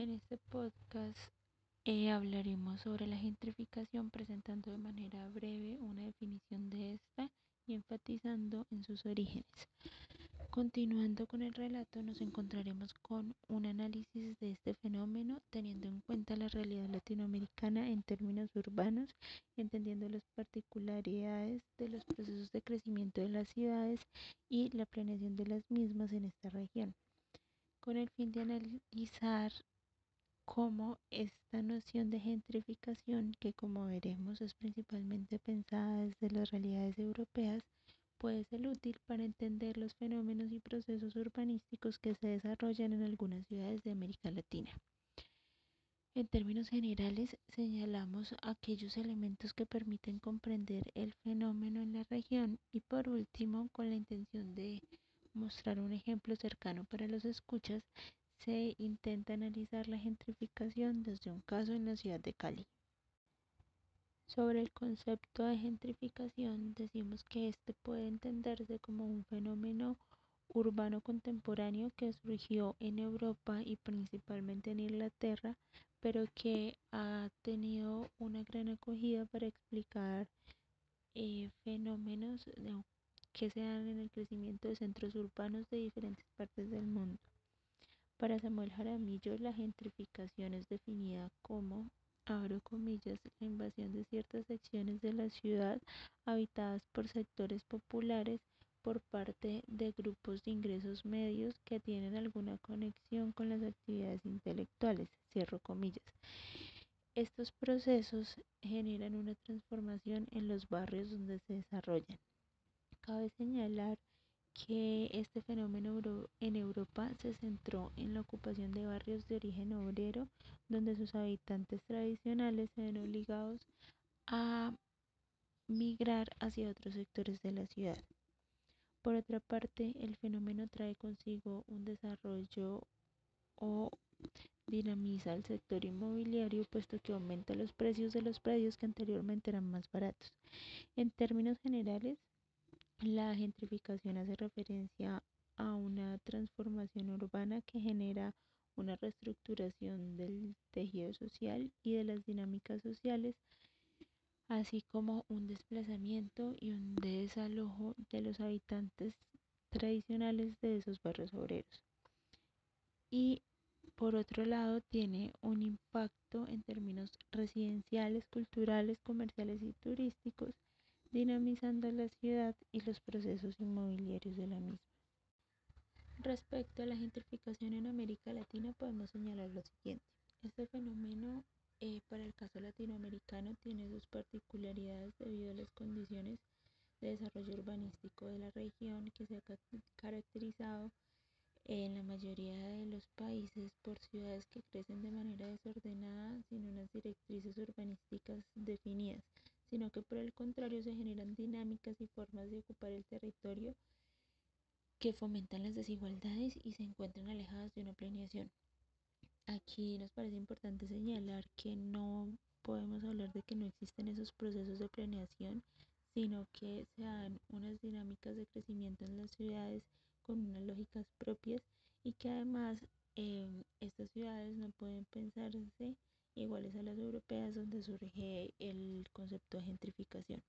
En este podcast eh, hablaremos sobre la gentrificación presentando de manera breve una definición de esta y enfatizando en sus orígenes. Continuando con el relato nos encontraremos con un análisis de este fenómeno teniendo en cuenta la realidad latinoamericana en términos urbanos, entendiendo las particularidades de los procesos de crecimiento de las ciudades y la planeación de las mismas en esta región, con el fin de analizar cómo esta noción de gentrificación, que como veremos es principalmente pensada desde las realidades europeas, puede ser útil para entender los fenómenos y procesos urbanísticos que se desarrollan en algunas ciudades de América Latina. En términos generales, señalamos aquellos elementos que permiten comprender el fenómeno en la región y por último, con la intención de mostrar un ejemplo cercano para los escuchas, se intenta analizar la gentrificación desde un caso en la ciudad de Cali. Sobre el concepto de gentrificación, decimos que este puede entenderse como un fenómeno urbano contemporáneo que surgió en Europa y principalmente en Inglaterra, pero que ha tenido una gran acogida para explicar eh, fenómenos que se dan en el crecimiento de centros urbanos de diferentes partes del mundo. Para Samuel Jaramillo, la gentrificación es definida como, abro comillas, la invasión de ciertas secciones de la ciudad habitadas por sectores populares por parte de grupos de ingresos medios que tienen alguna conexión con las actividades intelectuales, cierro comillas. Estos procesos generan una transformación en los barrios donde se desarrollan. Cabe señalar que este fenómeno en Europa se centró en la ocupación de barrios de origen obrero, donde sus habitantes tradicionales se ven obligados a migrar hacia otros sectores de la ciudad. Por otra parte, el fenómeno trae consigo un desarrollo o dinamiza el sector inmobiliario, puesto que aumenta los precios de los predios que anteriormente eran más baratos. En términos generales, la gentrificación hace referencia a una transformación urbana que genera una reestructuración del tejido social y de las dinámicas sociales, así como un desplazamiento y un desalojo de los habitantes tradicionales de esos barrios obreros. Y por otro lado, tiene un impacto en términos residenciales, culturales, comerciales y turísticos dinamizando la ciudad y los procesos inmobiliarios de la misma. Respecto a la gentrificación en América Latina podemos señalar lo siguiente. Este fenómeno eh, para el caso latinoamericano tiene sus particularidades debido a las condiciones de desarrollo urbanístico de la región que se ha caracterizado en la mayoría de los países por ciudades que crecen de manera desordenada sin unas directrices urbanísticas definidas sino que por el contrario se generan dinámicas y formas de ocupar el territorio que fomentan las desigualdades y se encuentran alejadas de una planeación. Aquí nos parece importante señalar que no podemos hablar de que no existen esos procesos de planeación, sino que se dan unas dinámicas de crecimiento en las ciudades con unas lógicas propias y que además eh, estas ciudades no pueden pensarse iguales a las europeas donde surge el concepto de gentrificación.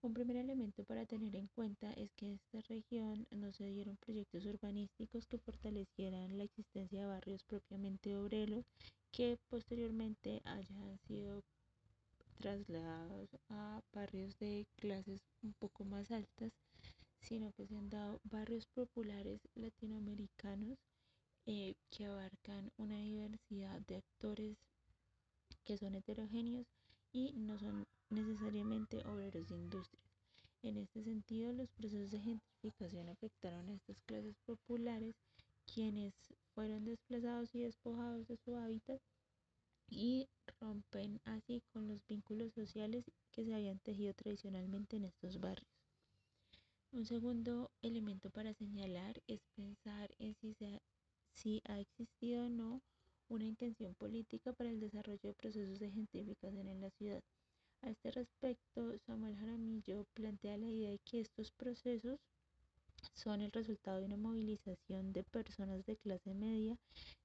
Un primer elemento para tener en cuenta es que en esta región no se dieron proyectos urbanísticos que fortalecieran la existencia de barrios propiamente obreros que posteriormente hayan sido trasladados a barrios de clases un poco más altas, sino que se han dado barrios populares latinoamericanos eh, que abarcan una diversidad de actores que son heterogéneos y no son necesariamente obreros de industria. En este sentido, los procesos de gentrificación afectaron a estas clases populares, quienes fueron desplazados y despojados de su hábitat y rompen así con los vínculos sociales que se habían tejido tradicionalmente en estos barrios. Un segundo elemento para señalar es pensar en si, si ha existido o no una intención política para el desarrollo de procesos de gentrificación en la ciudad. A este respecto, Samuel Jaramillo plantea la idea de que estos procesos son el resultado de una movilización de personas de clase media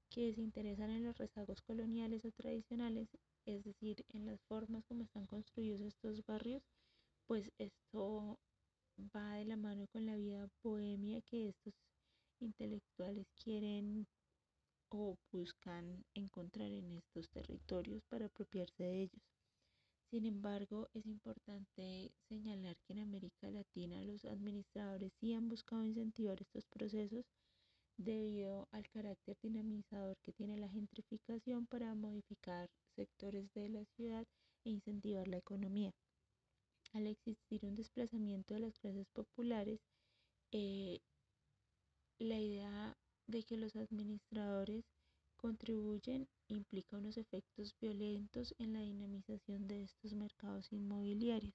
que se interesan en los rezagos coloniales o tradicionales, es decir, en las formas como están construidos estos barrios, pues esto va de la mano con la vida bohemia que estos intelectuales quieren o buscan encontrar en estos territorios para apropiarse de ellos. Sin embargo, es importante señalar que en América Latina los administradores sí han buscado incentivar estos procesos debido al carácter dinamizador que tiene la gentrificación para modificar sectores de la ciudad e incentivar la economía. Al existir un desplazamiento de las clases populares, eh, la idea de que los administradores contribuyen implica unos efectos violentos en la dinamización de estos mercados inmobiliarios.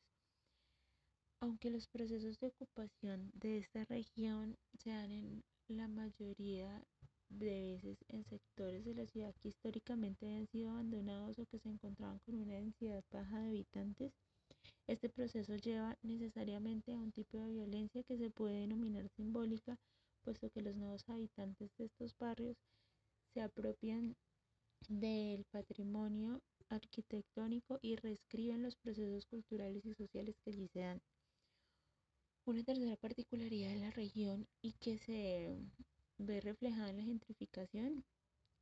Aunque los procesos de ocupación de esta región se dan en la mayoría de veces en sectores de la ciudad que históricamente habían sido abandonados o que se encontraban con una densidad baja de habitantes, este proceso lleva necesariamente a un tipo de violencia que se puede denominar simbólica, puesto que los nuevos habitantes de estos barrios se apropian del patrimonio arquitectónico y reescriben los procesos culturales y sociales que allí se dan. Una tercera particularidad de la región y que se ve reflejada en la gentrificación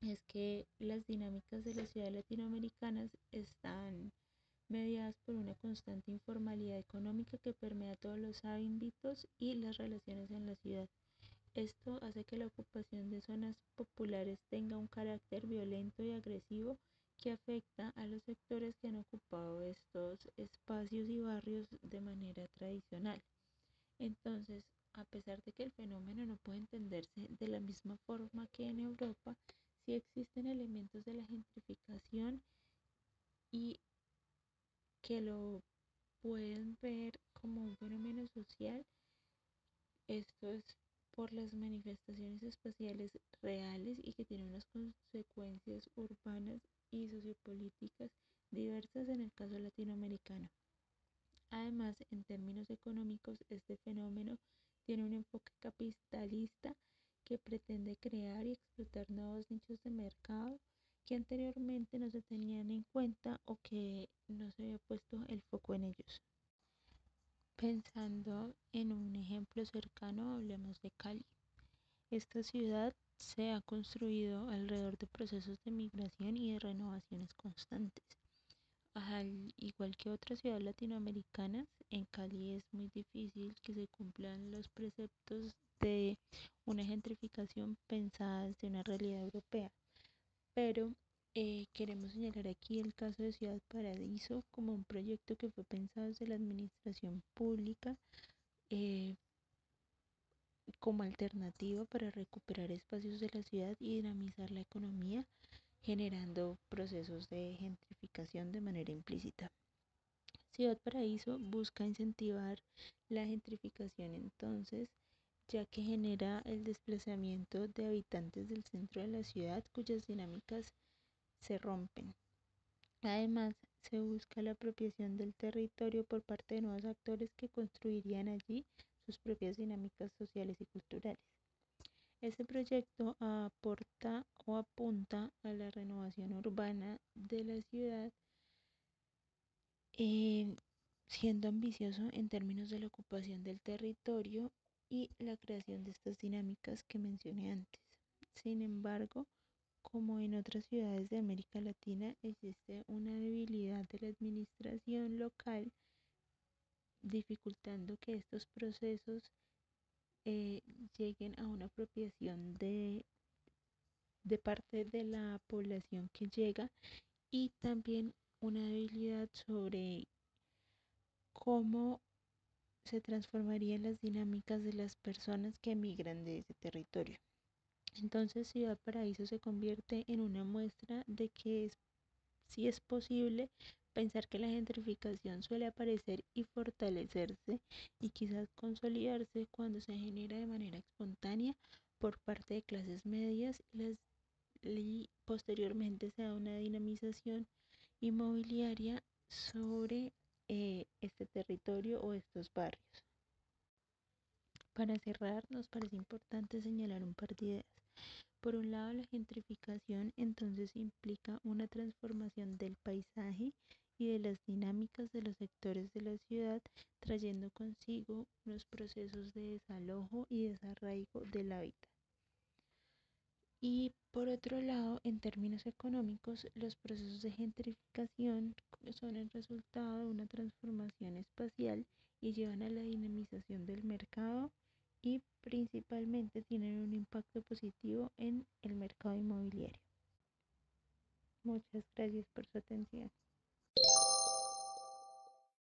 es que las dinámicas de las ciudades latinoamericanas están mediadas por una constante informalidad económica que permea todos los hábitos y las relaciones en la ciudad. Esto hace que la ocupación de zonas populares tenga un carácter violento y agresivo que afecta a los sectores que han ocupado estos espacios y barrios de manera tradicional. Entonces, a pesar de que el fenómeno no puede entenderse de la misma forma que en Europa, sí existen elementos de la gentrificación y que lo pueden ver como un fenómeno social. Esto es por las manifestaciones espaciales reales y que tienen unas consecuencias urbanas y sociopolíticas diversas en el caso latinoamericano. Además, en términos económicos, este fenómeno tiene un enfoque capitalista que pretende crear y explotar nuevos nichos de mercado que anteriormente no se tenían en cuenta o que no se había puesto el foco en ellos. Pensando en un ejemplo cercano, hablemos de Cali. Esta ciudad se ha construido alrededor de procesos de migración y de renovaciones constantes. Al igual que otras ciudades latinoamericanas, en Cali es muy difícil que se cumplan los preceptos de una gentrificación pensada desde una realidad europea pero eh, queremos señalar aquí el caso de Ciudad Paradiso como un proyecto que fue pensado desde la administración pública eh, como alternativa para recuperar espacios de la ciudad y dinamizar la economía, generando procesos de gentrificación de manera implícita. Ciudad Paraíso busca incentivar la gentrificación entonces ya que genera el desplazamiento de habitantes del centro de la ciudad cuyas dinámicas se rompen. Además, se busca la apropiación del territorio por parte de nuevos actores que construirían allí sus propias dinámicas sociales y culturales. Este proyecto aporta o apunta a la renovación urbana de la ciudad, eh, siendo ambicioso en términos de la ocupación del territorio y la creación de estas dinámicas que mencioné antes. Sin embargo, como en otras ciudades de América Latina, existe una debilidad de la administración local dificultando que estos procesos eh, lleguen a una apropiación de, de parte de la población que llega y también una debilidad sobre cómo se transformarían las dinámicas de las personas que emigran de ese territorio. Entonces Ciudad Paraíso se convierte en una muestra de que sí es posible pensar que la gentrificación suele aparecer y fortalecerse y quizás consolidarse cuando se genera de manera espontánea por parte de clases medias y posteriormente se da una dinamización inmobiliaria sobre eh, este territorio o estos barrios. Para cerrar, nos parece importante señalar un par de ideas. Por un lado, la gentrificación entonces implica una transformación del paisaje y de las dinámicas de los sectores de la ciudad, trayendo consigo los procesos de desalojo y desarraigo del hábitat. Y por otro lado, en términos económicos, los procesos de gentrificación son el resultado de una transformación espacial y llevan a la dinamización del mercado y principalmente tienen un impacto positivo en el mercado inmobiliario. Muchas gracias por su atención.